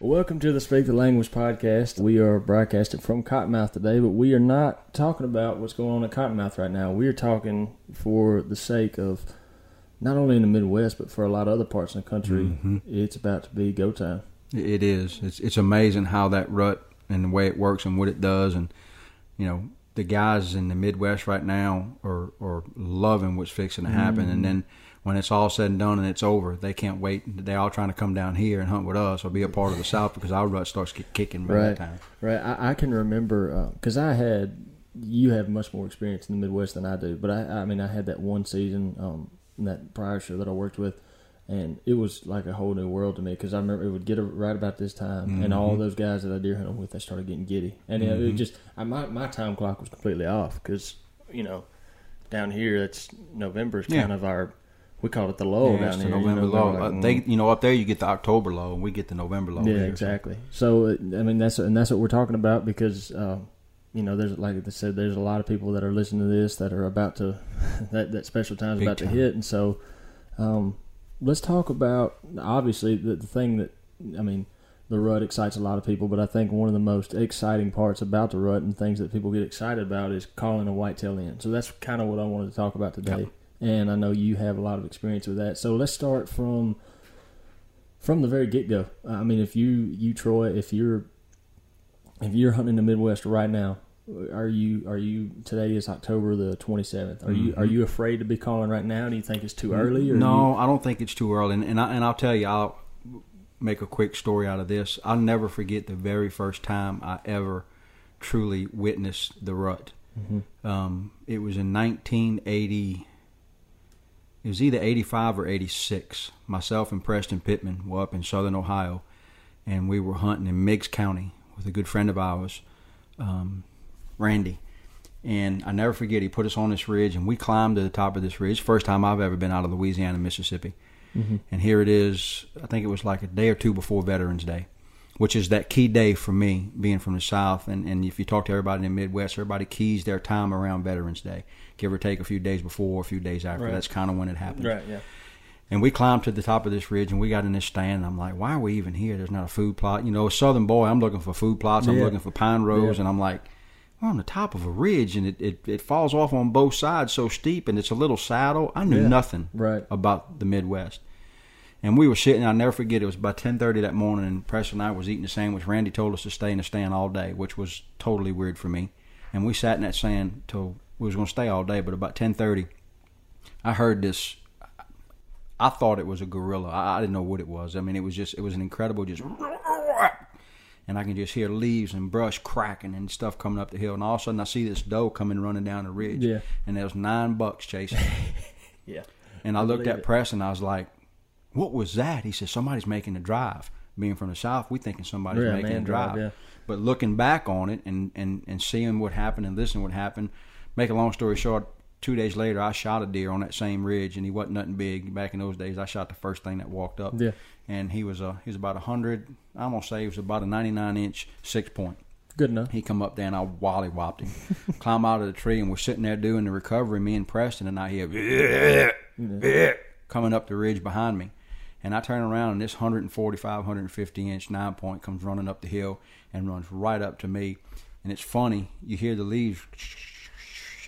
Welcome to the Speak the Language podcast. We are broadcasting from Cottonmouth today, but we are not talking about what's going on at Cottonmouth right now. We are talking for the sake of not only in the Midwest, but for a lot of other parts of the country. Mm-hmm. It's about to be go time. It is. It's it's amazing how that rut and the way it works and what it does, and you know the guys in the Midwest right now are are loving what's fixing to happen, Mm-hmm. and then when it's all said and done and it's over, they can't wait. They're all trying to come down here and hunt with us or be a part of the South because our rut starts kick- kicking by Right. that time. Right. I, I can remember uh, because I had you have much more experience in the Midwest than I do, but I I mean I had that one season um in that prior show that I worked with, and it was like a whole new world to me because I remember it would get right about this time, and all mm-hmm. those guys that I deer hunted with, they started getting giddy, and it, it mm-hmm. just I, my my time clock was completely off because you know down here it's November is Yeah. kind of our we call it the low Yeah, down it's the here. you November know, low. like, Uh, mm. they, you know, up there you get the October low, and we get the November low. Yeah, here. exactly. So uh, I mean that's and that's what we're talking about because uh, you know there's like I said there's a lot of people that are listening to this that are about to that that special time's Big about time. to hit and so um, let's talk about obviously the, the thing that I mean the rut excites a lot of people but I think one of the most exciting parts about the rut and things that people get excited about is calling a whitetail in. So that's kind of what I wanted to talk about today. Yep. And I know you have a lot of experience with that. So let's start from from the very get go. I mean, if you you Troy, if you're if you're hunting the Midwest right now, are you are you today is October the twenty seventh? Are you are you afraid to be calling right now? Do you think it's too early? Or no, I don't think it's too early. And, and I and I'll tell you, I'll make a quick story out of this. I'll never forget the very first time I ever truly witnessed the rut. Um, it was in 1980. It was either 85 or 86. Myself and Preston Pittman were up in southern Ohio, and we were hunting in Meigs County with a good friend of ours, um, Randy. And I never forget, he put us on this ridge, and we climbed to the top of this ridge. First time I've ever been out of Louisiana, Mississippi. And here it is. I think it was like a day or two before Veterans Day, which is that key day for me, being from the South. And, and if you talk to everybody in the Midwest, everybody keys their time around Veterans Day, give or take a few days before, a few days after. Right. That's kind of when it happens. right? Yeah. And we climbed to the top of this ridge and we got in this stand. And I'm like, why are we even here? There's not a food plot. You know, a southern boy, I'm looking for food plots. I'm Yeah. looking for pine rows. Yeah. And I'm like, we're on the top of a ridge and it, it, it falls off on both sides so steep and it's a little saddle. I knew Yeah. nothing Right. about the Midwest. And we were sitting, I'll never forget, it was about 10.30 that morning and Preston and I was eating a sandwich. Randy told us to stay in the stand all day, which was totally weird for me. And we sat in that stand till we was going to stay all day. But about 10.30, I heard this I thought it was a gorilla. I, I didn't know what it was. I mean, it was just it was an incredible just, and I can just hear leaves and brush cracking and stuff coming up the hill. And all of a sudden, I see this doe coming running down the ridge. Yeah. And there was nine bucks chasing. Yeah. And I looked at it. Preston I was like, "What was that?" He said, "Somebody's making a drive." Being from the south, we thinking somebody's Yeah, making a drive. drive, yeah. But looking back on it and, and, and seeing what happened and listening what happened, make a long story short, two days later I shot a deer on that same ridge and he wasn't nothing big. Back in those days I shot the first thing that walked up. Yeah. And he was a he was about a hundred I'm gonna say he was about a ninety nine inch six point. Good enough. He come up there and I wally whopped him. Climb out of the tree and we're sitting there doing the recovery, me and Preston, and I hear coming up the ridge behind me. And I turn around and this 145, 150 inch nine point comes running up the hill and runs right up to me. And it's funny, you hear the leaves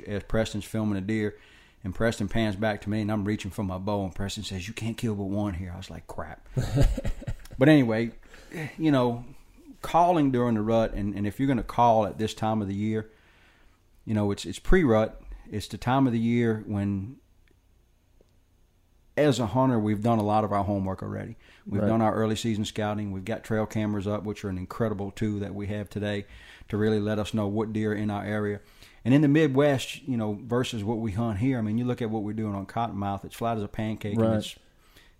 as Preston's filming a deer. And Preston pans back to me and I'm reaching for my bow. And Preston says, You can't kill but one here. I was like, Crap. but anyway, you know, calling during the rut, and, and if you're going to call at this time of the year, you know, it's it's pre-rut. It's the time of the year when, as a hunter, we've done a lot of our homework already. We've Right. done our early season scouting. We've got trail cameras up, which are an incredible tool that we have today to really let us know what deer are in our area. And in the Midwest, you know, versus what we hunt here, I mean, you look at what we're doing on Cottonmouth. It's flat as a pancake, Right. and it's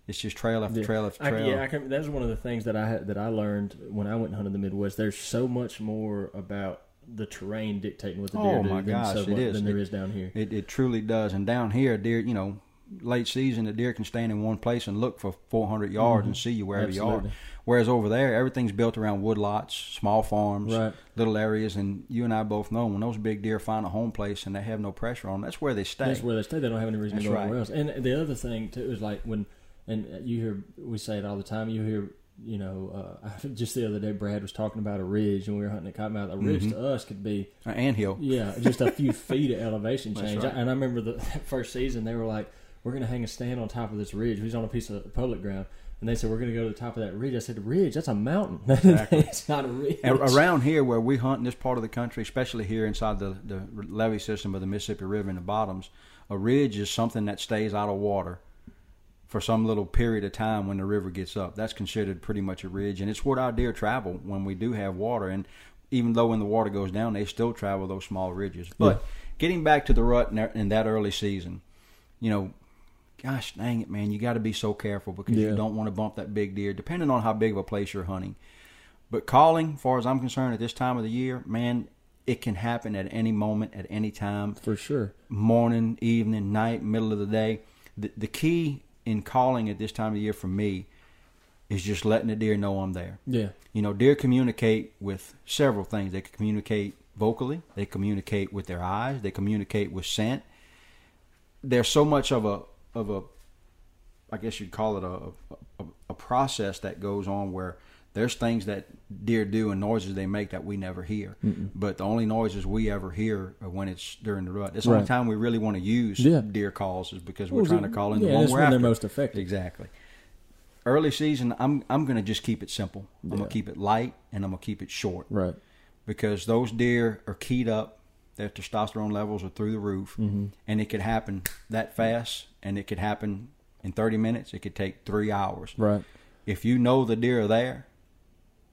it's just trail after Yeah. trail after I, trail. yeah, I can, that was one of the things that I had, that I learned when I went hunting hunted the Midwest. There's so much more about the terrain dictating what the deer Oh, do my than, gosh, so it much- is. than there It- is down here. It, it truly does. And down here, deer, you know, late season, the deer can stand in one place and look for 400 yards and see you wherever you are. Whereas over there, everything's built around woodlots, small farms, Right. little areas. And you and I both know when those big deer find a home place and they have no pressure on them, that's where they stay. That's where they stay. They don't have any reason That's to go right. anywhere else. And the other thing too is like when, and you hear we say it all the time. You hear you know, uh, just the other day, Brad was talking about a ridge, and we were hunting at Cottonmouth. A ridge Mhm. to us could be, Uh, anthill. yeah, just a few feet of elevation change. right. And I remember the that first season, they were like, "We're going to hang a stand on top of this ridge." We was on a piece of public ground, and they said, "We're going to go to the top of that ridge." I said, "Ridge? That's a mountain. Exactly. it's not a ridge." A- Around here, where we hunt in this part of the country, especially here inside the, the levee system of the Mississippi River in the bottoms, a ridge is something that stays out of water for some little period of time when the river gets up. That's considered pretty much a ridge, and it's where our deer travel when we do have water. And even though when the water goes down, they still travel those small ridges. But getting back to the rut in that early season, you know, gosh dang it, man, you got to be so careful because Yeah. you don't want to bump that big deer, depending on how big of a place you're hunting. But calling, far as I'm concerned, at this time of the year, man, it can happen at any moment, at any time, for sure. morning, evening, night, middle of the day. The, the key in calling at this time of the year for me is just letting the deer know I'm there. Yeah, You know, deer communicate with several things. They communicate vocally, they communicate with their eyes, they communicate with scent. There's so much of a of a I guess you'd call it a, a a process that goes on where there's things that deer do and noises they make that we never hear. But the only noises we ever hear are when it's during the rut. It's the only time we really want to use Yeah. deer calls is because we're Well, trying to call in the one we're when after. they're most effective. Exactly. Early season, I'm I'm gonna just keep it simple. I'm Yeah. gonna keep it light and I'm gonna keep it short Right. because those deer are keyed up. Their testosterone levels are through the roof, Mm-hmm. and it could happen that fast, and it could happen in 30 minutes. It could take three hours. Right. If you know the deer are there,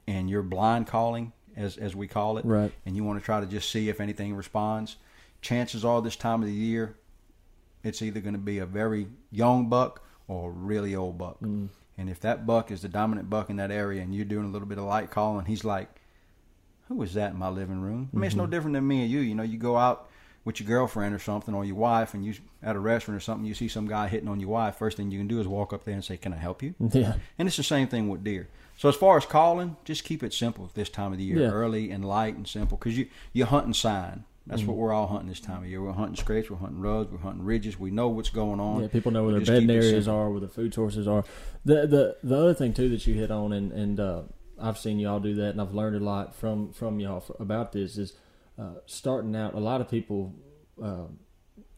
and you're blind calling, as as we call it, Right. and you want to try to just see if anything responds, chances are this time of the year, it's either going to be a very young buck or a really old buck. Mm. And if that buck is the dominant buck in that area, and you're doing a little bit of light calling, he's like, "Who is that in my living room?" I mean, it's no different than me and you. You know, you go out with your girlfriend or something, or your wife, and you at a restaurant or something, you see some guy hitting on your wife. First thing you can do is walk up there and say, "Can I help you?" Yeah. And it's the same thing with deer. So as far as calling, just keep it simple this time of the year, Yeah. early and light and simple, because you you're hunting sign. That's Mm-hmm. what we're all hunting this time of year. We're hunting scrapes, we're hunting rubs, we're hunting ridges. We know what's going on. Yeah, people know where We their bedding areas are, where the food sources are. The the the other thing too that you hit on, and and uh, I've seen y'all do that, and I've learned a lot from from y'all for, about this is uh, starting out. A lot of people. Um,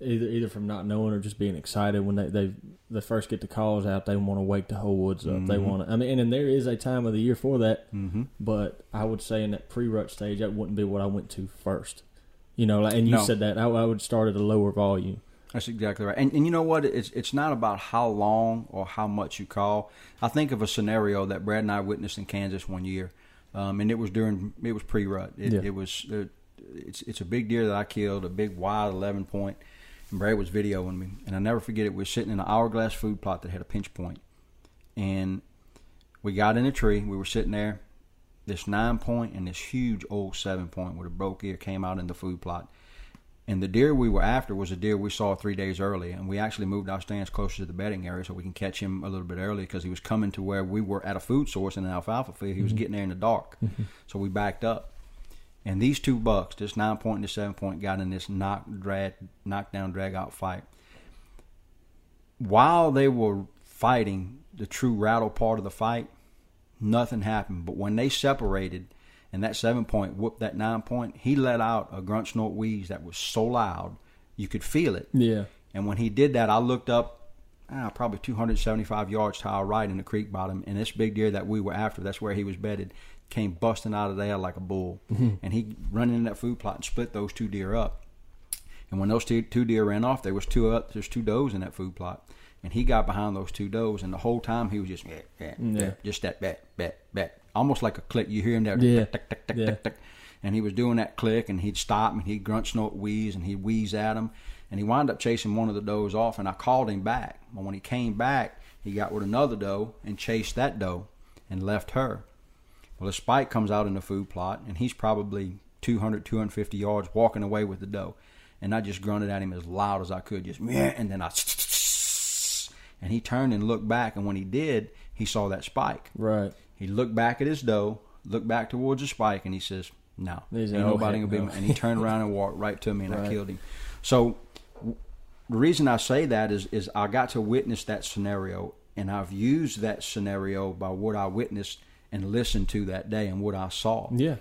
Either, either from not knowing or just being excited when they they, they first get the calls out, they want to wake the whole woods up. They Mhm. want to. I mean, and, and there is a time of the year for that. Mm-hmm. But I would say in that pre-rut stage, that wouldn't be what I went to first. You know, like, and you No. said that I, I would start at a lower volume. That's exactly right. And and you know what? It's it's not about how long or how much you call. I think of a scenario that Brad and I witnessed in Kansas one year, um, and it was during it was pre-rut. It, Yeah. it was uh, it's it's a big deer that I killed, a big wide eleven point, and Brad was videoing me, and I never forget it. We were sitting in an hourglass food plot that had a pinch point. point, and we got in a tree. We were sitting there, this nine point and this huge old seven point with a broke ear came out in the food plot. And the deer we were after was a deer we saw three days early, and we actually moved our stands closer to the bedding area so we can catch him a little bit early because he was coming to where we were at a food source in an alfalfa field. He was mm-hmm. getting there in the dark, mm-hmm. so we backed up. And these two bucks, this nine point and this seven point, got in this knock drag, knockdown, drag out fight. While they were fighting the true rattle part of the fight, nothing happened. But when they separated, and that seven point whooped that nine point, he let out a grunt, snort, wheeze that was so loud you could feel it. Yeah. And when he did that, I looked up, ah, probably 275 yards to our right in the creek bottom, and this big deer that we were after, that's where he was bedded, came busting out of there like a bull. And he run in that food plot and split those two deer up. And when those two, two deer ran off, there was two up, there's two does in that food plot. And he got behind those two does, and the whole time he was just, "Bah, bah, bah," Yeah. just that, bat, bat, bat, almost like a click. You hear him there, Yeah. tick, tick, tick, Yeah. tick, tick. and he was doing that click, and he'd stop, and he'd grunt, snort, wheeze, and he'd wheeze at him, and he wound up chasing one of the does off, and I called him back. But when he came back, he got with another doe and chased that doe and left her. Well, a spike comes out in the food plot, and he's probably 200, 250 yards walking away with the doe. And I just grunted at him as loud as I could, just, "Meh," and then I, and he turned and looked back, and when he did, he saw that spike. Right. He looked back at his doe, looked back towards the spike, and he says, "No, ain't said, "Oh, nobody gonna be." no." And he turned around and walked right to me, and I killed him. So w- the reason I say that is is I got to witness that scenario and I've used that scenario by what I witnessed and listened to that day and what I saw. Yeah.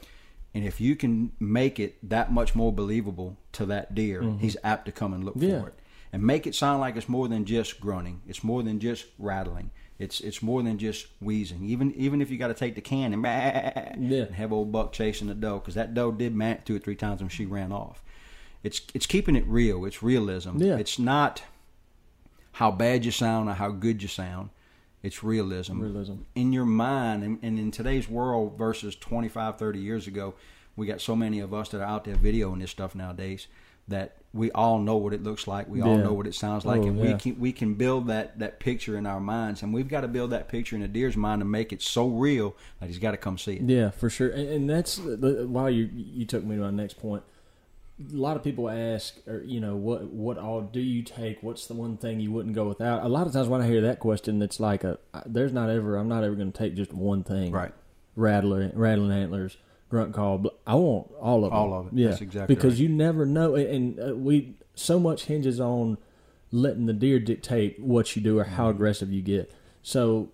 And if you can make it that much more believable to that deer, mm-hmm. he's apt to come and look Yeah. for it. And make it sound like it's more than just grunting. It's more than just rattling. It's it's more than just wheezing. Even even if you got to take the can and, Yeah. and have old buck chasing the doe, because that doe did mount two or three times when she ran off. It's it's keeping it real. It's realism. Yeah. It's not how bad you sound or how good you sound. It's realism Realism. in your mind and, and in today's world versus 25 30 years ago we got so many of us that are out there videoing this stuff nowadays that we all know what it looks like we all know what it sounds like Oh, and yeah. we can we can build that that picture in our minds and we've got to build that picture in a deer's mind to make it so real that he's got to come see it Yeah, for sure. And, and that's uh, the- while you you took me to my next point. A lot of people ask, or you know, what what all do you take? What's the one thing you wouldn't go without? A lot of times when I hear that question, it's like a there's not ever I'm not ever going to take just one thing. right Rattler, rattling antlers, grunt call. I want all of them. All of it. Yeah, That's exactly because right. you never know, and uh, we so much hinges on letting the deer dictate what you do or how Mm-hmm. aggressive you get. So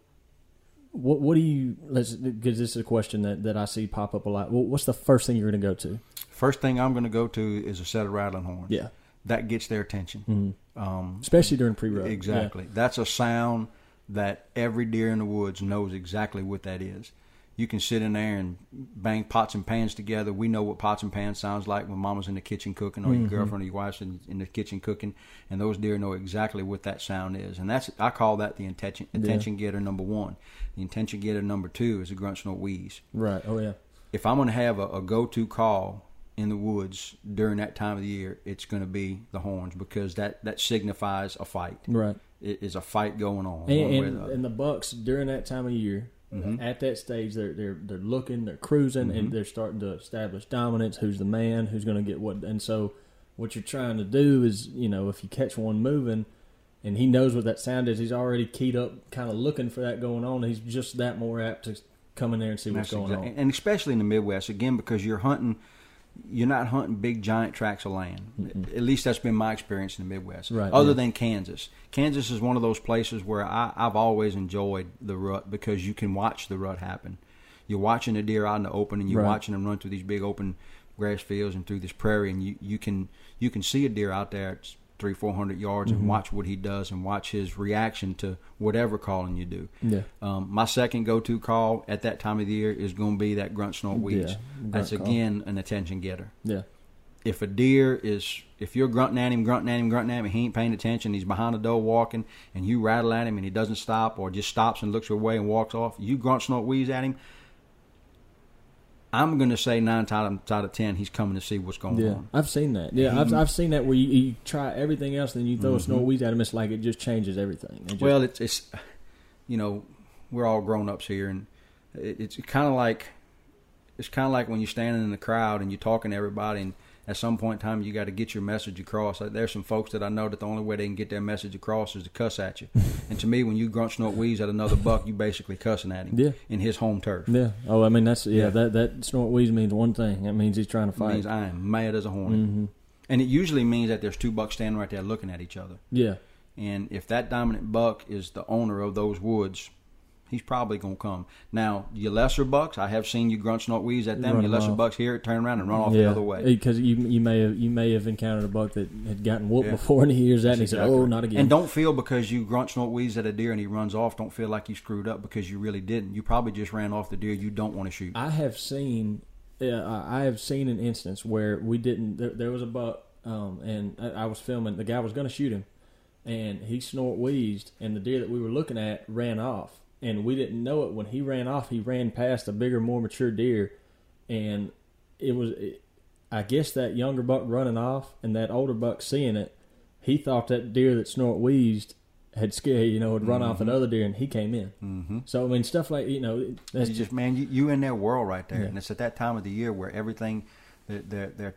what what do you let's because this is a question that, that I see pop up a lot. What's the first thing you're going to go to? first thing i'm going to go to is a set of rattling horns Yeah, that gets their attention Mhm. um, especially during pre rut. Exactly. That's a sound that every deer in the woods knows exactly what that is. You can sit in there and bang pots and pans together. We know what pots and pans sounds like when mama's in the kitchen cooking, or your mm-hmm. girlfriend or your wife's in, in the kitchen cooking, and those deer know exactly what that sound is. And that's I call that the attention attention getter number one. The attention getter number two is a grunt snort wheeze. Right. Oh yeah. If I'm going to have a, a go to call in the woods during that time of the year, it's going to be the horns because that that signifies a fight Right. it is a fight going on. And, and, the and the Bucks during that time of year, Mm-hmm. at that stage, they're they're they're looking, they're cruising, and they're starting to establish dominance. Who's the man? Who's going to get what? And so, what you're trying to do is, you know, if you catch one moving, and he knows what that sound is, he's already keyed up, kind of looking for that going on. He's just that more apt to come in there and see what's That's going exact- on. And especially in the Midwest, again, because you're hunting, you're not hunting big giant tracts of land. At least that's been my experience in the Midwest. Right, Other yeah. than Kansas, Kansas is one of those places where I, I've always enjoyed the rut because you can watch the rut happen. You're watching the deer out in the open, and you're Right. watching them run through these big open grass fields and through this prairie, and you, you can you can see a deer out there at three four hundred yards Mm-hmm. and watch what he does and watch his reaction to whatever calling you do. Yeah. Um, my second go-to call at that time of the year is going to be that grunt snort wheeze. Yeah, grunt That's call. again an attention getter. Yeah. If a deer is, if you're grunting at him, grunting at him, grunting at him, he ain't paying attention, he's behind a door walking, and you rattle at him and he doesn't stop or just stops and looks your way and walks off, you grunt snort wheeze at him. I'm going to say nine times out of ten, he's coming to see what's going Yeah, on. I've seen that. Yeah, I've, I've seen that where you, you try everything else, then you throw a mm-hmm. snort wheeze at him. It's like it just changes everything. It just- Well, it's it's you know we're all grown ups here, and it, it's kind of like it's kind of like when you're standing in the crowd and you're talking to everybody, and at some point in time you got to get your message across. Like, There's some folks that I know that the only way they can get their message across is to cuss at you. and to me, when you grunt, snort, wheeze at another buck, you basically cussing at him Yeah. in his home turf. yeah. Oh, I mean that's yeah. Yeah. That that snort wheeze means one thing. That means he's trying to It fight. means I am mad as a hornet, hmm and it usually means that there's two bucks standing right there looking at each other. Yeah. And if that dominant buck is the owner of those woods, he's probably going to come. Now, your lesser bucks, I have seen you grunt, snort, wheeze at them. Run Your lesser off. bucks hear it, turn around and run off yeah. the other way. Because you you may have you may have encountered a buck that had gotten whooped Yeah. before, and he hears that, and he That's said, "Oh, not again." And don't feel because you grunt, snort, wheeze at a deer and he runs off, don't feel like you screwed up because you really didn't. You probably just ran off the deer you don't want to shoot. I have seen, uh, I have seen an instance where we didn't. There, there was a buck, um, and I, I was filming. The guy was going to shoot him, and he snort wheezed, and the deer that we were looking at ran off, and we didn't know it. When he ran off, he ran past a bigger, more mature deer, and it was, it, I guess, that younger buck running off, and that older buck seeing it, he thought that deer that snort wheezed had scared, you know, had run off another deer, and he came in. mm-hmm. So I mean, stuff like you know, that's You just man, you, you in their world right there, Yeah. and it's at that time of the year where everything, they're they're, they're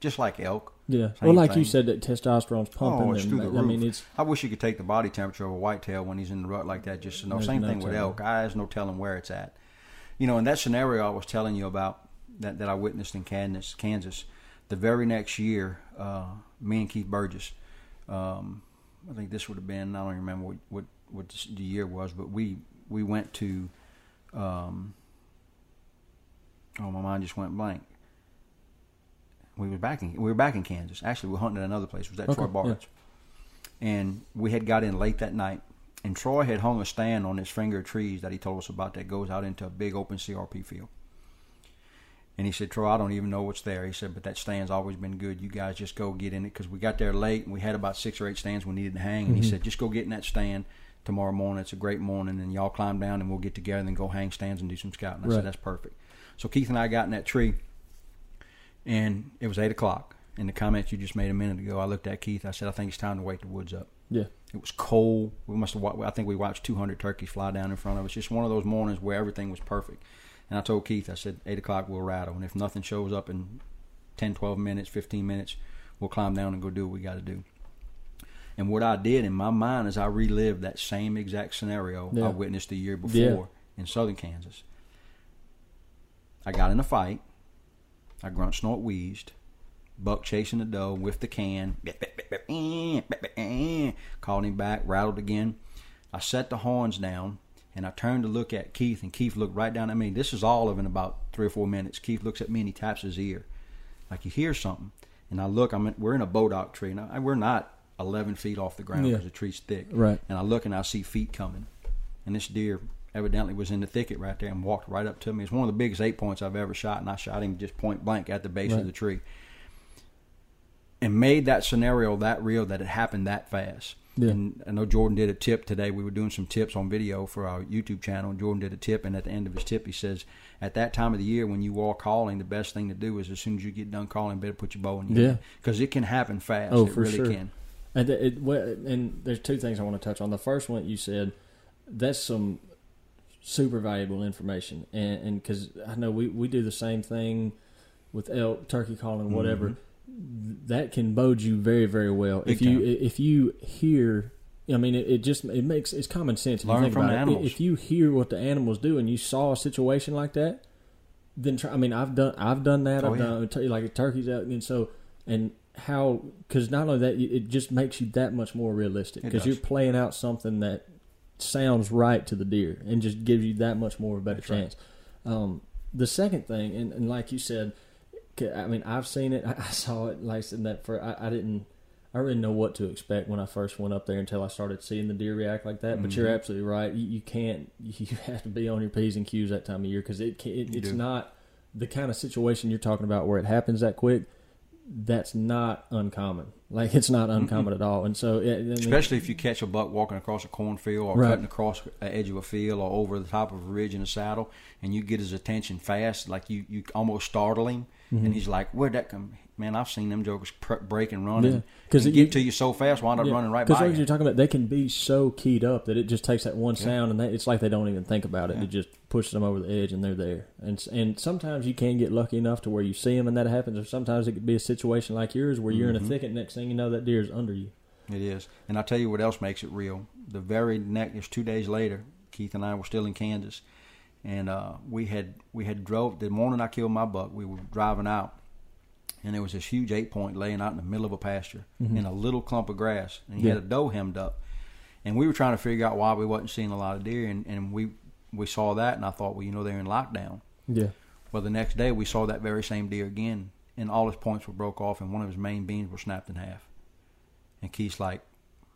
just like elk. Yeah. Well, like thing. you said, that testosterone's pumping. Oh, it's through the I mean, it's I wish you could take the body temperature of a whitetail when he's in the rut like that. Just to know. Same no thing with elk. I there's no telling where it's at. You know, in that scenario I was telling you about that, that I witnessed in Kansas, Kansas, the very next year, uh, me and Keith Burgess, um, I think this would have been I don't even remember what, what what the year was, but we we went to. Um, oh, my mind just went blank. We were back in we were back in Kansas. Actually, we were hunting at another place. It was at Okay, Troy Barnes, and we had got in late that night. And Troy had hung a stand on this finger of trees that he told us about that goes out into a big open CRP field. And he said, Troy, I don't even know what's there. He said, but that stand's always been good. You guys just go get in it because we got there late and we had about six or eight stands we needed to hang. And he Mhm. said, just go get in that stand tomorrow morning. It's a great morning, and y'all climb down and we'll get together and go hang stands and do some scouting. I Right. said, that's perfect. So Keith and I got in that tree, and it was eight o'clock. In the comments you just made a minute ago, I looked at Keith. I said, I think it's time to wake the woods up. Yeah. It was cold. We must have. I think we watched 200 turkeys fly down in front of us. Just one of those mornings where everything was perfect. And I told Keith, I said, eight o'clock we'll rattle, and if nothing shows up in 10, 12 minutes, 15 minutes, we'll climb down and go do what we got to do. And what I did in my mind is I relived that same exact scenario Yeah. I witnessed the year before Yeah. in southern Kansas. I got in a fight. I grunt, snort, wheezed. Buck chasing the doe with the can. Called him back, rattled again. I set the horns down and I turned to look at Keith, and Keith looked right down at me. This is all of in about three or four minutes. Keith looks at me and he taps his ear, like he hears something. And I look. I'm in, we're in a bodock tree. Now we're not 11 feet off the ground Yeah. because the tree's thick. Right. And I look and I see feet coming, and this deer evidently was in the thicket right there and walked right up to me. It's one of the biggest eight points I've ever shot, and I shot him just point blank at the base Right. of the tree. And made that scenario that real that it happened that fast. Yeah. And I know Jordan did a tip today. We were doing some tips on video for our YouTube channel. And Jordan did a tip, and at the end of his tip, he says, "At that time of the year when you are calling, the best thing to do is as soon as you get done calling, better put your bow in your Yeah. because it can happen fast. Oh, it for really sure. can. And it, it, and there's two things I want to touch on. The first one you said that's some super valuable information, and and because I know we we do the same thing with elk, turkey calling, whatever. Mm-hmm. That can bode you very very well Big if you time. if you hear. I mean, it, it just it makes it's common sense. If you Learn think from about the it. animals. If you hear what the animals do and you saw a situation like that, then try. I mean, I've done I've done that. Oh, I've yeah. done like turkeys out, and so and how because not only that it just makes you that much more realistic because you're playing out something that sounds right to the deer and just gives you that much more of a better That's right. chance. Um, the second thing, and, and like you said, I mean, I've seen it. I, saw it. Like I said, that for I, I didn't. I really know what to expect when I first went up there until I started seeing the deer react like that. But you're Mhm. absolutely right. You, you can't. You have to be on your p's and q's that time of year because it, it it's not the kind of situation you're talking about where it happens that quick. That's not uncommon. Like it's not uncommon at all. And so, it, I mean, Especially if you catch a buck walking across a cornfield or Right. cutting across the edge of a field or over the top of a ridge in a saddle, and you get his attention fast, like you, you almost startle him, Mm-hmm. and he's like, "Where'd that come?" Man, I've seen them jokers pr- break and run, Yeah. and 'Cause and you- get to you so fast, wind up running right Because by you. you're talking about, they can be so keyed up that it just takes that one Yeah. sound, and they, it's like they don't even think about it. Yeah. It just pushes them over the edge, and they're there. And and sometimes you can get lucky enough to where you see them, and that happens. Or sometimes it could be a situation like yours where you're in a Mhm. thicket. Next thing you know, that deer is under you. It is, and I'll tell you what else makes it real. The very next, it's two days later, Keith and I were still in Kansas, and uh, we had we had drove the morning I killed my buck. We were driving out, and there was this huge eight point laying out in the middle of a pasture Mhm. in a little clump of grass, and he Yeah. had a doe hemmed up, and we were trying to figure out why we wasn't seeing a lot of deer, and, and we we saw that, and I thought, well, you know, they're in lockdown. Yeah, Well, the next day we saw that very same deer again, and all his points were broke off, and one of his main beams were snapped in half. And Keith's like,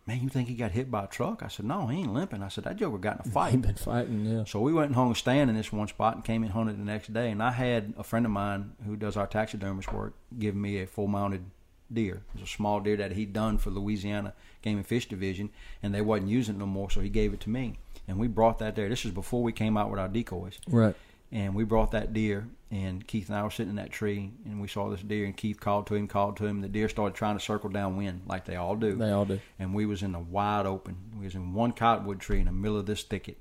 "Man, you think he got hit by a truck?" I said, "No, he ain't limping." I said, "That joker got in a fight. he been fighting. Yeah, So we went and hung a stand in this one spot and came in hunted the next day. And I had a friend of mine who does our taxidermist work give me a full mounted deer. It was a small deer that he'd done for Louisiana Game and Fish Division, and they wasn't using it no more, so he gave it to me. And we brought that there. This was before we came out with our decoys right. and we brought that deer and Keith and I were sitting in that tree and we saw this deer and Keith called to him, called to him. And the deer started trying to circle downwind like they all do. They all do. and we was in the wide open. We was in one cottonwood tree in the middle of this thicket.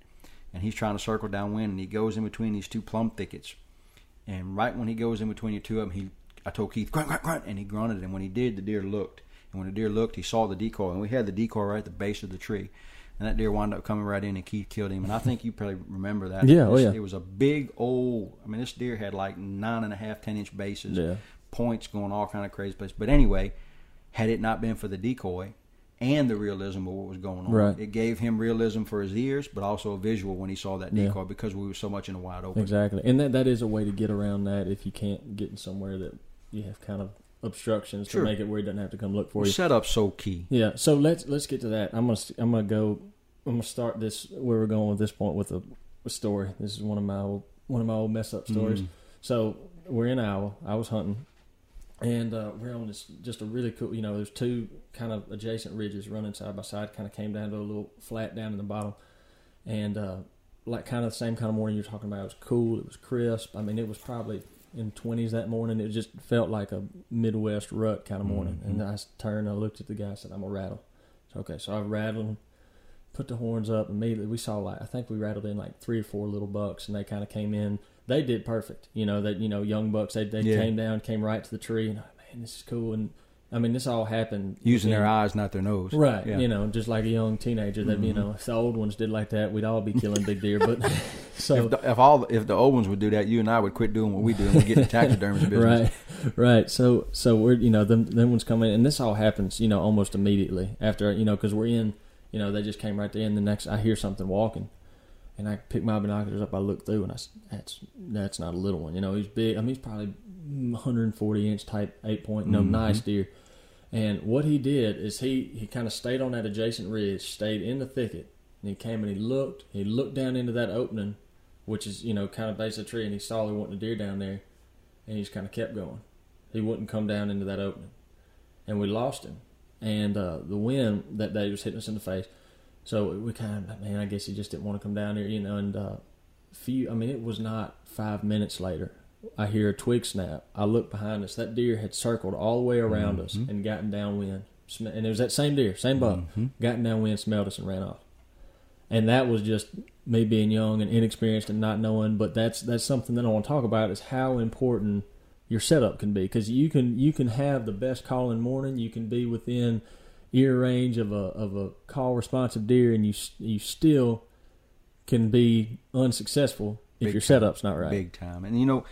And he's trying to circle downwind and he goes in between these two plum thickets. And right when he goes in between the two of them, he I told Keith, grunt, grunt, grunt, and he grunted. And when he did, the deer looked. And when the deer looked, he saw the decoy. And we had the decoy right at the base of the tree. And that deer wound up coming right in, and Keith killed him. And I think you probably remember that. Yeah, oh, yeah. It was a big old. I mean, this deer had like nine and a half, ten inch bases, Yeah. points going all kind of crazy places. But anyway, had it not been for the decoy, and the realism of what was going on. Right. It gave him realism for his ears, but also a visual when he saw that Yeah. decoy because we were so much in the wide open. Exactly, and that that is a way to get around that if you can't get in somewhere that you have kind of obstructions Sure. to make it where he doesn't have to come look for you. Setup's so key. Yeah, so let's let's get to that. I'm gonna I'm gonna go. I'm gonna start this where we're going with this point with a, a story. This is one of my old one of my old mess up stories. Mhm. So we're in Iowa. I was hunting, and uh, we're on this just a really cool. You know, there's two kind of adjacent ridges running side by side. Kind of came down to a little flat down in the bottom, and uh, like kind of the same kind of morning you're talking about. It was cool. It was crisp. I mean, it was probably in 20s that morning. It just felt like a Midwest rut kind of morning. Mhm. And I turned. I looked at the guy. I said, "I'm gonna rattle." So, okay, so I rattled. Put the horns up immediately. We saw like I think we rattled in like three or four little bucks, and they kind of came in they did perfect. You know that you know young bucks they they Yeah. came down, came right to the tree, and I man, this is cool. And I mean, this all happened Using their eyes, not their nose. Right, Yeah. you know, just like a young teenager. That you Mhm. know, if the old ones did like that, we'd all be killing big deer. But so if, the, if all if the old ones would do that, you and I would quit doing what we do and we'd get the taxidermy business. right, right. So so we're you know them them ones come in, and this all happens you know almost immediately after you know because we're in you know they just came right there, and the next I hear something walking, and I pick my binoculars up, I look through, and I that's that's not a little one, you know he's big. I mean he's probably 140 inch type eight point, no Mhm. nice deer. And what he did is he he kind of stayed on that adjacent ridge, stayed in the thicket, and he came and he looked. He looked down into that opening, which is you know kind of base of the tree, and he saw there wasn't a deer down there, and he just kind of kept going. He wouldn't come down into that opening, and we lost him. And uh, the wind that day was hitting us in the face, so we kind of man, I guess he just didn't want to come down there, you know. And uh, few, I mean, it was not five minutes later. I hear a twig snap. I look behind us. That deer had circled all the way around us Mhm. and gotten downwind. And it was that same deer, same buck, Mhm. gotten downwind, smelled us, and ran off. And that was just me being young and inexperienced and not knowing. But that's that's something that I want to talk about is how important your setup can be because you can you can have the best call in the morning. You can be within ear range of a of a call responsive deer, and you you still can be unsuccessful if Big your time. setup's not right. Big time. And you know,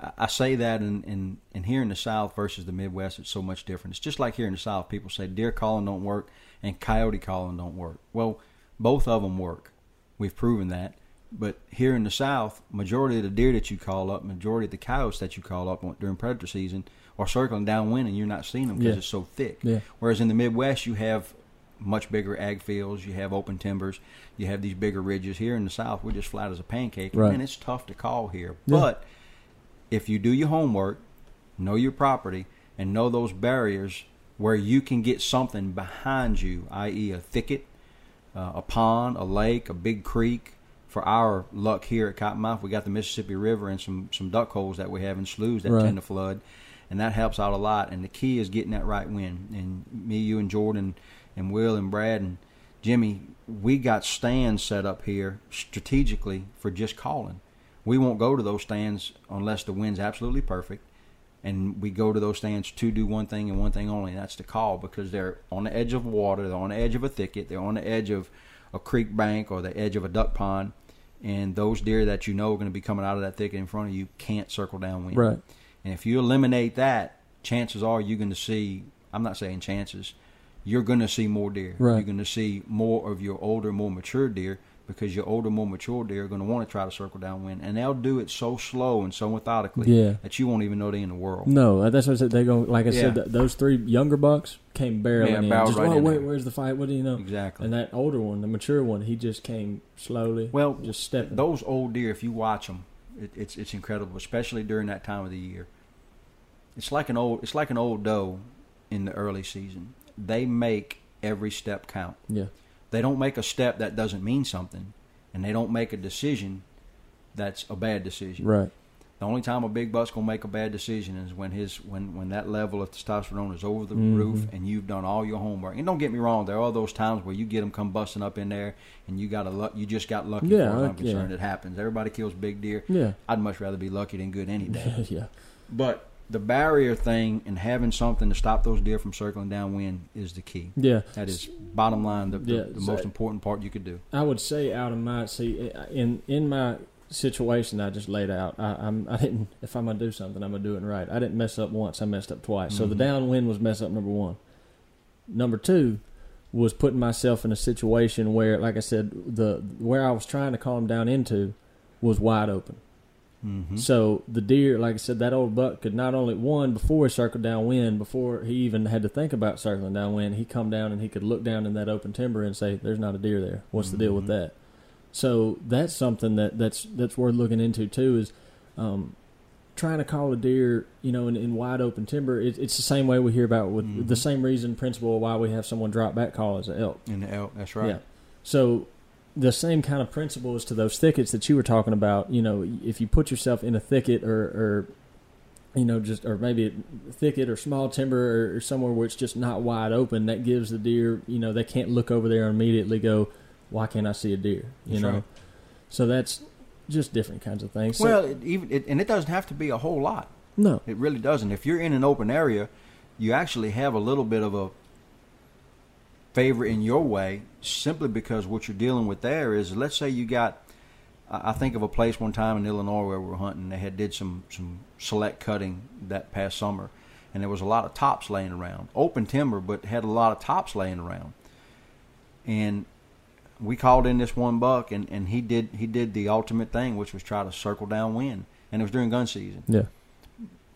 I, I say that, and, and, and here in the South versus the Midwest, it's so much different. It's just like here in the South, people say deer calling don't work and coyote calling don't work. Well, both of them work. We've proven that. But here in the South, majority of the deer that you call up, majority of the coyotes that you call up during predator season are circling downwind, and you're not seeing them because Yeah. it's so thick. Yeah. Whereas in the Midwest, you have much bigger ag fields, you have open timbers, you have these bigger ridges. Here in the South, we're just flat as a pancake, Right. and it's tough to call here. Yeah. But if you do your homework, know your property, and know those barriers where you can get something behind you, i.e., a thicket, uh, a pond, a lake, a big creek. For our luck here at Cottonmouth, we got the Mississippi River and some some duck holes that we have in sloughs that Right. tend to flood, and that helps out a lot. And the key is getting that right wind. And me, you, and Jordan, and Will, and Brad, and Jimmy, we got stands set up here strategically for just calling. We won't go to those stands unless the wind's absolutely perfect, and we go to those stands to do one thing and one thing only, and that's to call because they're on the edge of water, they're on the edge of a thicket, they're on the edge of a creek bank or the edge of a duck pond, and those deer that you know are going to be coming out of that thicket in front of you can't circle downwind. Right. And if you eliminate that, chances are you're going to see. I'm not saying chances. You're going to see more deer. Right. You're going to see more of your older, more mature deer because your older, more mature deer are going to want to try to circle downwind, and they'll do it so slow and so methodically Yeah. that you won't even know they're in the world. No, uh, that's what I said. They go like I said. Yeah. Th- those three younger bucks came barreling Yeah, in. Just, right oh, in wait, there. where's the fight? What do you know? Exactly. And that older one, the mature one, he just came slowly. Well, just stepping. Those old deer, if you watch them, it, it's it's incredible, especially during that time of the year. It's like an old it's like an old doe in the early season. They make every step count. yeah, They don't make a step that doesn't mean something, and they don't make a decision that's a bad decision. right. The only time a big buck's gonna make a bad decision is when his when when that level of testosterone is over the Mhm. roof and you've done all your homework. And don't get me wrong, there are those times where you get them come busting up in there and you got a luck. You just got lucky. Yeah, as far as I'm concerned, yeah. it happens. Everybody kills big deer. Yeah, I'd much rather be lucky than good any day. yeah, but the barrier thing and having something to stop those deer from circling downwind is the key. yeah. That is bottom line, the, the, Yeah, the so- most important part you could do. I would say out of my see in in my situation I just laid out. I, I'm I didn't. If I'm gonna do something, I'm gonna do it right. I didn't mess up once. I messed up twice. So the Mhm. downwind was mess up number one. Number two was putting myself in a situation where, like I said, the where I was trying to calm down into was wide open. Mm-hmm. So the deer, like I said, that old buck could not only one before he circled downwind, before he even had to think about circling downwind, he come down and he could look down in that open timber and say, "There's not a deer there. What's the deal with Mhm. that?" So that's something that that's that's worth looking into too. Is um, trying to call a deer, you know, in, in wide open timber. It, it's the same way we hear about with Mhm. the same reason principle why we have someone drop back call as an elk. In the elk, that's right. Yeah. So the same kind of principle principles to those thickets that you were talking about. You know, if you put yourself in a thicket or, or you know, just or maybe a thicket or small timber or, or somewhere where it's just not wide open, that gives the deer, you know, they can't look over there and immediately go, "Why can't I see a deer?" You That's know. right. So that's just different kinds of things. So- Well, it, even it, and it doesn't have to be a whole lot. no, It really doesn't. If you're in an open area, you actually have a little bit of a favor in your way simply because what you're dealing with there is let's say you got I think of a place one time in Illinois where we were hunting. They had did some some select cutting that past summer, and there was a lot of tops laying around, open timber, but had a lot of tops laying around. And we called in this one buck, and, and he did he did the ultimate thing, which was try to circle downwind, and it was during gun season yeah,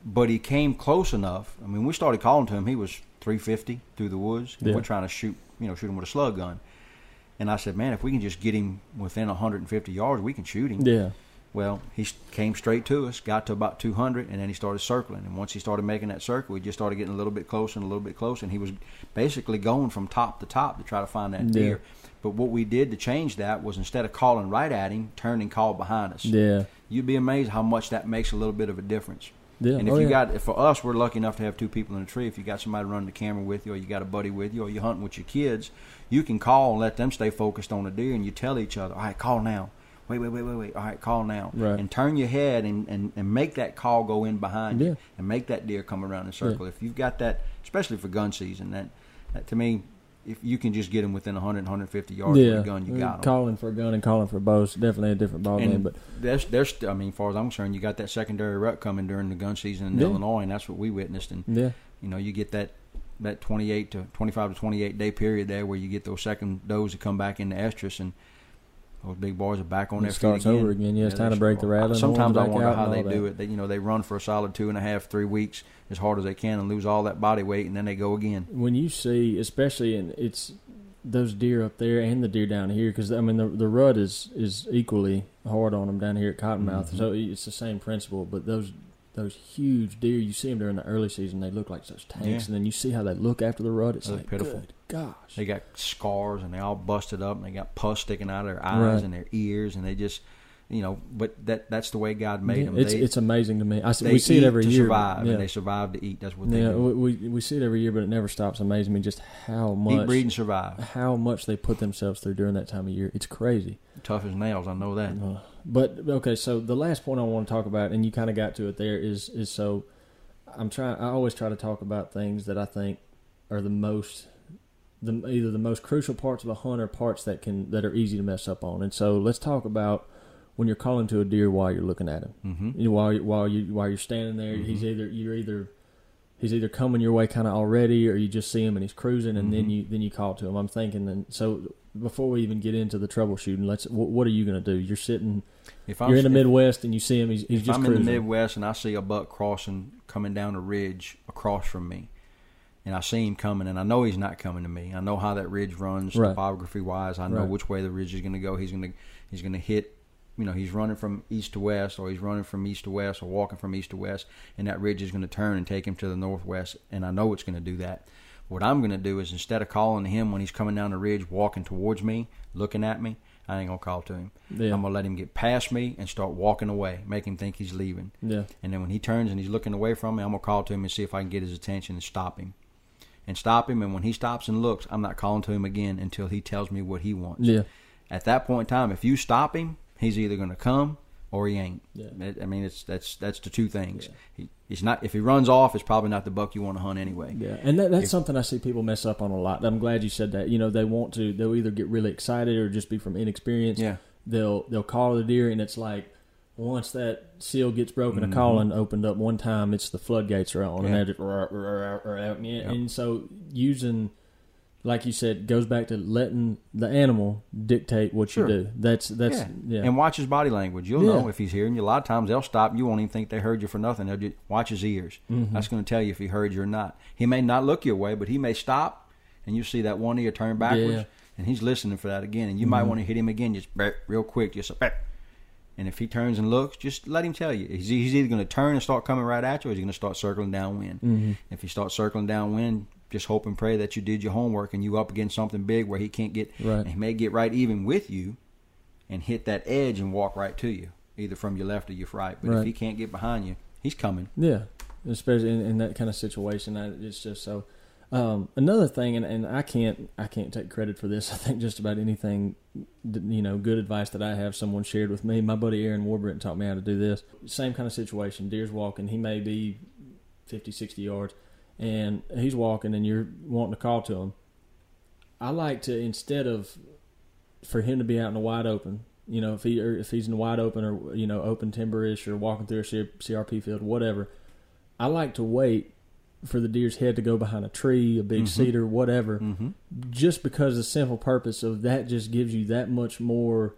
but he came close enough. I mean, we started calling to him. He was 350 through the woods. Yeah. We're trying to shoot, you know, shoot him with a slug gun. And I said, man, if we can just get him within 150 yards, we can shoot him. yeah, Well, he came straight to us, got to about 200, and then he started circling. And once he started making that circle, we just started getting a little bit closer and a little bit closer. And he was basically going from top to top to try to find that Yeah. deer. But what we did to change that was instead of calling right at him, turn and call behind us. yeah, You'd be amazed how much that makes a little bit of a difference. Yeah. And if Oh, you yeah. got, if for us, we're lucky enough to have two people in a tree. If you got somebody running the camera with you, or you got a buddy with you, or you're hunting with your kids, you can call and let them stay focused on the deer, and you tell each other, "All right, call now. Wait, wait, wait, wait, wait. All right, call now." Right. And turn your head and, and, and make that call go in behind Yeah. you, and make that deer come around in a circle. If you've got that, especially for gun season, that, that to me, if you can just get them within 100, 150 yards yeah, with a gun, you mm-hmm. got them. calling for a gun and calling for bows definitely a different ball game. But there's, there's, I mean, as far as I'm concerned, you got that secondary rut coming during the gun season in Yeah. Illinois, and that's what we witnessed. And yeah, you know, you get that that 28 to 25 to 28 day period there where you get those second does that come back into estrus, and those big boys are back on It their starts feet again. over again. Yeah, it's time to break the rattle. Sometimes I wonder how they do it. They, you know, they run for a solid two and a half, three weeks as hard as they can and lose all that body weight, and then they go again. when you see, especially and it's those deer up there and the deer down here, because I mean the the rut is is equally hard on them down here at Cottonmouth. Mhm. So it's the same principle. But those those huge deer, you see them during the early season, they look like such tanks, Yeah. and then you see how they look after the rut. It's like pitiful. gosh. They got scars and they all busted up, and they got pus sticking out of their eyes Right. and their ears, and they just, you know, but that that's the way God made Yeah, them. it's they, it's amazing to me. I see, we see it every to year. survive, yeah. and they survive to eat. That's what they yeah, do. we, we we see it every year, but it never stops amazing me just how Eat, much breed, and survive. how much they put themselves through during that time of year. It's crazy. Tough as nails. I know that. Uh, But okay, so the last point I want to talk about, and you kind of got to it there, is is so I'm trying. I always try to talk about things that I think are the most, the either the most crucial parts of a hunt or parts that can that are easy to mess up on. And so let's talk about when you're calling to a deer while you're looking at him. Mm-hmm. You know, while you, while you while you're standing there, he's Mhm. either you're either he's either coming your way kind of already, or you just see him and he's cruising, and then Mhm. you then you call to him. I'm thinking, and so before we even get into the troubleshooting, let's what, what are you going to do? You're sitting, If I'm you're in the Midwest, and you see him. He's, he's just I'm cruising. in the Midwest and I see a buck crossing, coming down a ridge across from me, and I see him coming, and I know he's not coming to me. I know how that ridge runs Right. topography wise. I know Right. which way the ridge is going to go. He's going to he's going to hit. You know, he's running from east to west, or he's running from east to west, or walking from east to west, and that ridge is going to turn and take him to the northwest. And I know it's going to do that. What I'm going to do is instead of calling to him when he's coming down the ridge, walking towards me, looking at me, I ain't gonna call to him. yeah, I'm gonna let him get past me and start walking away, make him think he's leaving. yeah, And then when he turns and he's looking away from me, I'm gonna call to him and see if I can get his attention and stop him. And stop him. And when he stops and looks, I'm not calling to him again until he tells me what he wants. yeah, At that point in time, if you stop him, he's either gonna come or he ain't. yeah. I- mean, it's that's that's the two things. Yeah. He, he's not if he runs off, it's probably not the buck you want to hunt anyway. Yeah, and that, that's If- something I see people mess up on a lot. I'm glad you said that. You know, they want to. They'll either get really excited or just be from inexperience. Yeah. They'll they'll call the deer, and it's like once that seal gets broken, Mhm. a calling opened up one time, it's the floodgates are on, and Yeah. they're just rah, rah. Yep. and so using like you said, goes back to letting the animal dictate what Sure. you do. That's that's yeah. yeah. And watch his body language. You'll Yeah. know if he's hearing you. A lot of times they'll stop. You won't even think they heard you for nothing. They'll just watch his ears. Mm-hmm. That's going to tell you if he heard you or not. He may not look your way, but he may stop, and you see that one ear turn backwards, Yeah. and he's listening for that again. And you might want to hit him again, just real quick, just. And if he turns and looks, just let him tell you. He's, he's either going to turn and start coming right at you, or he's going to start circling downwind. Mm-hmm. If he starts circling downwind, just hope and pray that you did your homework and you up against something big where he can't get. Right. He may get right even with you, and hit that edge and walk right to you, either from your left or your right. But if he can't get behind you, he's coming. Yeah, especially in, in that kind of situation, I, it's just so. Um, another thing, and, and I can't I can't take credit for this. I think just about anything, you know, good advice that I have someone shared with me. My buddy Aaron Warbritton taught me how to do this. Same kind of situation. Deer's walking. He may be 50, 60 yards, and he's walking, and you're wanting to call to him. I like to instead of for him to be out in the wide open. You know, if he or if he's in the wide open or you know open timberish or walking through a C- CRP field, whatever. I like to wait for the deer's head to go behind a tree, a big Mhm. cedar, whatever, Mm-hmm. just because the simple purpose of that just gives you that much more.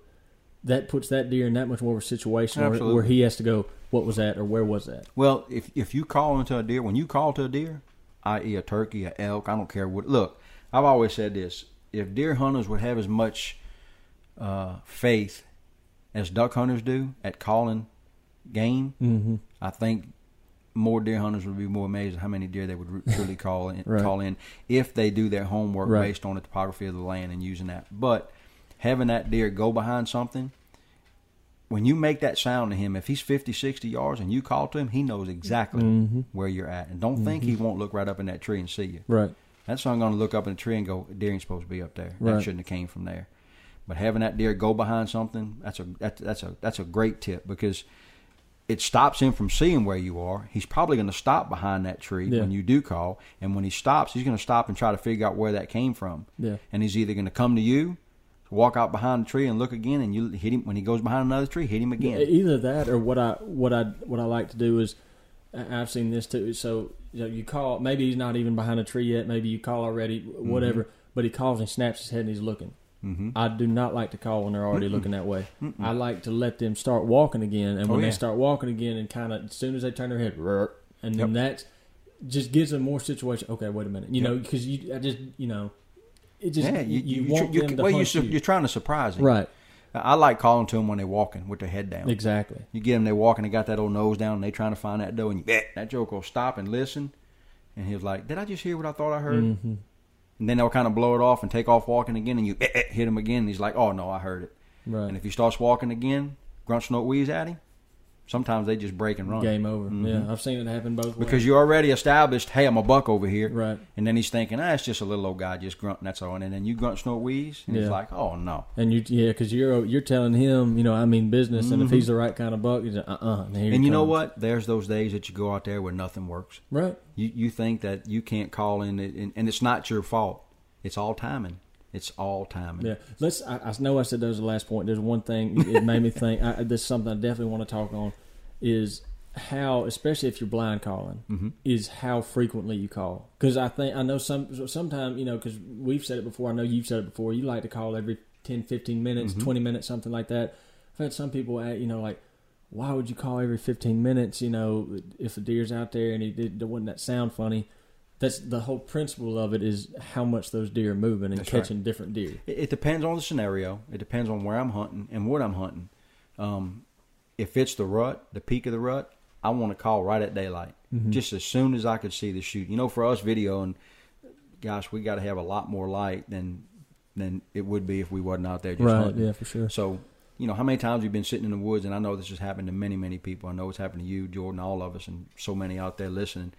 That puts that deer in that much more of a situation where, where he has to go. What was that, or where was that? Well, if if you call into a deer, when you call to a deer, i.e., a turkey, a elk, I don't care what. Look, I've always said this: if deer hunters would have as much uh, faith as duck hunters do at calling game, Mm-hmm. I think more deer hunters would be more amazed at how many deer they would truly call in, Right. call in if they do their homework Right. based on the topography of the land and using that. But having that deer go behind something, when you make that sound to him, if he's 50, 60 yards and you call to him, he knows exactly Mhm. where you're at. And don't think he won't look right up in that tree and see you. Right. That's why I'm going to look up in the tree and go, deer ain't supposed to be up there. Right. That shouldn't have came from there. But having that deer go behind something, that's a that's that's a that's a great tip because it stops him from seeing where you are. He's probably going to stop behind that tree Yeah. when you do call, and when he stops, he's going to stop and try to figure out where that came from. Yeah. And he's either going to come to you, walk out behind the tree and look again, and you hit him when he goes behind another tree, hit him again. Either that or what I what I what I like to do is I've seen this too. So you, know, you call maybe he's not even behind a tree yet. Maybe you call already, whatever. But he calls and snaps his head and he's looking. Mm-hmm. I do not like to call when they're already looking that way. I like to let them start walking again, and Oh, when yeah. they start walking again, and kind of as soon as they turn their head, and then Yep. that just gives them more situation. Okay, wait a minute, you Yep. know, because you I just you know, it just yeah, you, you, you, want you, them to well, hunt you. you're trying to surprise him. right, I like calling to them when they're walking with their head down. exactly, You get them, they're walking, they got that old nose down, and they trying to find that doe, and you that joke will stop and listen. And he was like, "Did I just hear what I thought I heard?" hmm And then they'll kind of blow it off and take off walking again, and you eh, eh, hit him again. And he's like, "Oh no, I heard it." right. And if he starts walking again, grunt, snort, wheeze at him. Sometimes they just break and run Game over. Mhm. Yeah, I've seen it happen both ways. because you already established, "Hey, I'm a buck over here." right, And then he's thinking, "Ah, it's just a little old guy just grunting, that's all." And then you grunt, snort, wheeze, and he's like, "Oh no." and you yeah, because you're you're telling him, you know, I mean business, and if Mhm. he's the right kind of buck, he's uh uh And you know what? There's those days that you go out there where nothing works. right? You you think that you can't call in, it, and, and it's not your fault. It's all timing. It's all timing. Yeah, let's. I, I know I said that was the last point. There's one thing it made me think. I, this is something I definitely want to talk on. Is how, especially if you're blind calling, hmm is how frequently you call. Because I think I know some. Sometimes you know, because we've said it before. I know you've said it before. You like to call every 10, 15 minutes, Mhm. twenty minutes, something like that. I've had some people, at, you know, like, why would you call every fifteen minutes? You know, if a deer's out there and he did, wouldn't that sound funny? That's the whole principle of it is how much those deer are moving and That's right. catching different deer. It, it depends on the scenario. It depends on where I'm hunting and what I'm hunting. Um, if it's the rut, the peak of the rut, I want to call right at daylight, Mhm. just as soon as I could see the shoot. You know, for us video and gosh, we got to have a lot more light than than it would be if we wasn't out there just right. hunting. Yeah, for sure. So, you know, how many times we've been sitting in the woods, and I know this has happened to many, many people. I know it's happened to you, Jordan, all of us, and so many out there listening.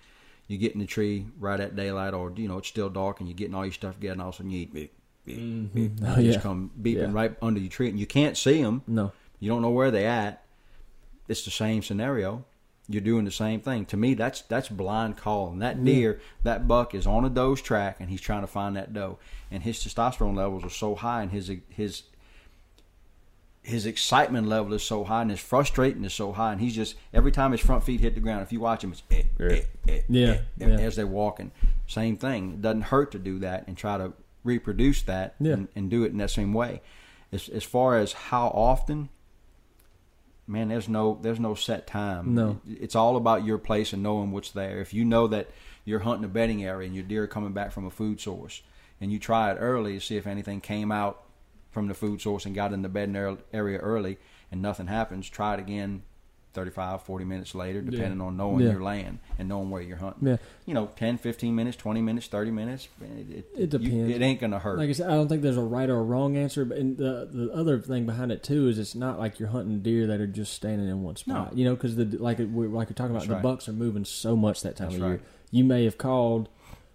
You get in the tree right at daylight, or you know it's still dark, and you're getting all your stuff together, and all of a sudden you eat, beep, beep, Mhm. Oh, yeah. just come beeping Yeah. right under your tree, and you can't see them. No. You don't know where they at. It's the same scenario. You're doing the same thing. To me, that's that's blind calling. That Yeah. deer, that buck is on a doe's track, and he's trying to find that doe. And his testosterone levels are so high, and his his his excitement level is so high, and his frustrating is so high, and he's just every time his front feet hit the ground. If you watch him, it's eh, eh, eh, Yeah, eh, yeah. as they're walking. Same thing. It doesn't hurt to do that and try to reproduce that Yeah. and, and do it in that same way. As as far as how often, man, there's no there's no set time. No. it's all about your place and knowing what's there. If you know that you're hunting a bedding area and your deer are coming back from a food source, and you try it early to see if anything came out from the food source and got in the bedding area early, and nothing happens, try it again. 35 40 minutes later depending on knowing Yeah. your land and knowing where you're hunting Yeah. you know 10 15 minutes 20 minutes 30 minutes it, It you- depends. it ain't gonna hurt Like I said, I don't think there's a right or a wrong answer. But and the the other thing behind it too is it's not like you're hunting deer that are just standing in one spot. No. You know, because the like we like we're talking about, That's the right. bucks are moving so much that time That's of year. You may have called,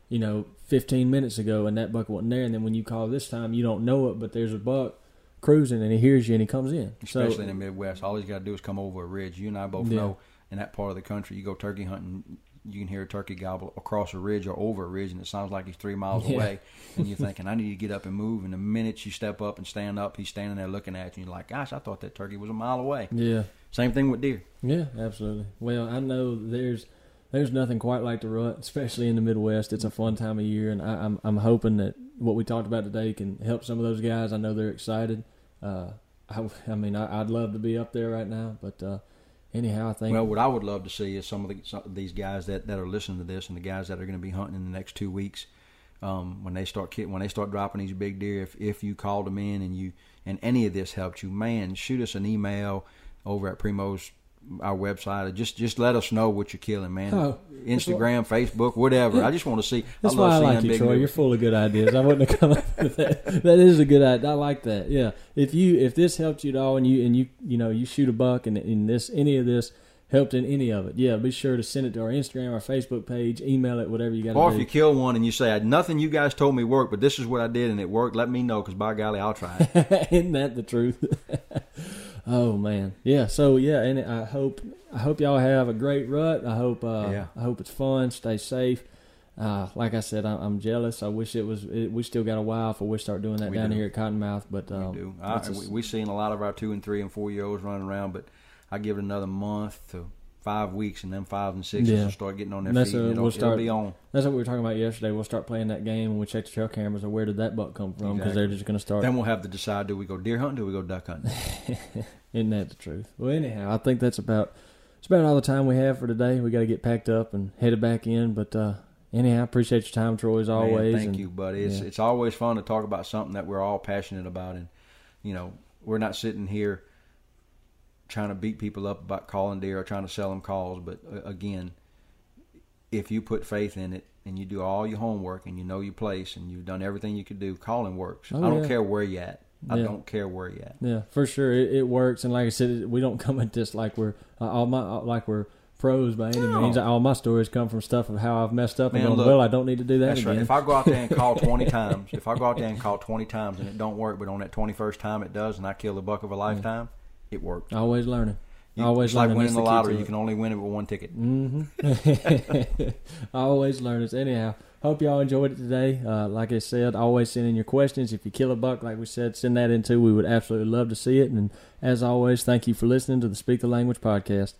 you know, 15 minutes ago, and that buck wasn't there. And then when you call this time, you don't know it, but there's a buck cruising, and he hears you, and he comes in. especially so, in the Midwest. All he's got to do is come over a ridge. You and I both Yeah. know in that part of the country, you go turkey hunting, you can hear a turkey gobble across a ridge or over a ridge, and it sounds like he's three miles Yeah. away. And you're thinking, I need to get up and move. And the minute you step up and stand up, he's standing there looking at you. And you're like, gosh, I thought that turkey was a mile away. yeah, Same thing with deer. Yeah, absolutely. Well, I know there's there's nothing quite like the rut, especially in the Midwest. It's a fun time of year, and I, I'm I'm hoping that what we talked about today can help some of those guys. I know they're excited. Uh, I, I mean, I, I'd love to be up there right now, but uh, anyhow, I think Well, what I would love to see is some of the, some of these guys that, that are listening to this and the guys that are going to be hunting in the next two weeks. Um, when they start when they start dropping these big deer, if if you called them in and you and any of this helped you, man, shoot us an email over at Primos our website. Or just just let us know what you're killing, man. Oh, Instagram, Facebook, whatever. I just want to see. That's I why I like you, Troy. You're full of good ideas. I wouldn't have come up with that. That is a good idea. I like that. Yeah. If you if this helped you at all, and you and you you know you shoot a buck, and, and this any of this helped in any of it, yeah, be sure to send it to our Instagram, our Facebook page, email it, whatever you got Or if do. you kill one and you say nothing you guys told me worked, but this is what I did and it worked, let me know because by golly, I'll try it. Isn't that the truth? oh man, yeah. So yeah, and I hope I hope y'all have a great rut. I hope uh, Yeah. I hope it's fun. Stay safe. Uh, like I said, I, I'm jealous. I wish it was. It, we still got a while before we start doing that We down do. here at Cottonmouth. But um, we do. I, a- we, we seen a lot of our two and three and four year olds running around, but I give it another month to five weeks, and then five and sixes Yeah. will start getting on their that's feet. and it'll, we'll it'll be on. that's what we were talking about yesterday. We'll start playing that game and we check the trail cameras. Or where did that buck come from? Because they're just going to start. Then we'll have to decide: do we go deer hunting? Do we go duck hunting? Isn't that the truth? Well, anyhow, I think that's about it's about all the time we have for today. We got to get packed up and headed back in. But uh, anyhow, I appreciate your time, Troy, as Man, always. thank and- you, buddy. It's yeah. it's always fun to talk about something that we're all passionate about, and you know, we're not sitting here trying to beat people up about calling deer or trying to sell them calls. But uh, again, if you put faith in it and you do all your homework and you know your place and you've done everything you could do, calling works. Oh, I don't yeah. care where you're at. I Yeah. don't care where you're at. Yeah, for sure, it, it works. And like I said, we don't come at this like we're uh, all my uh, like we're pros by any No. means. All my stories come from stuff of how I've messed up and Man, going, look, well, I don't need to do that That's again. right. If I go out there and call 20 times, if I go out there and call 20 times and it don't work, but on that 21st time it does and I kill the buck of a lifetime, it worked. Always learning. You, Always it's like learning. winning the the lottery. You can only win it with one ticket. Mm-hmm. always learners. Anyhow, hope y'all enjoyed it today. Uh, like I said, always send in your questions. If you kill a buck, like we said, send that in too. We would absolutely love to see it. And as always, thank you for listening to the Speak the Language podcast.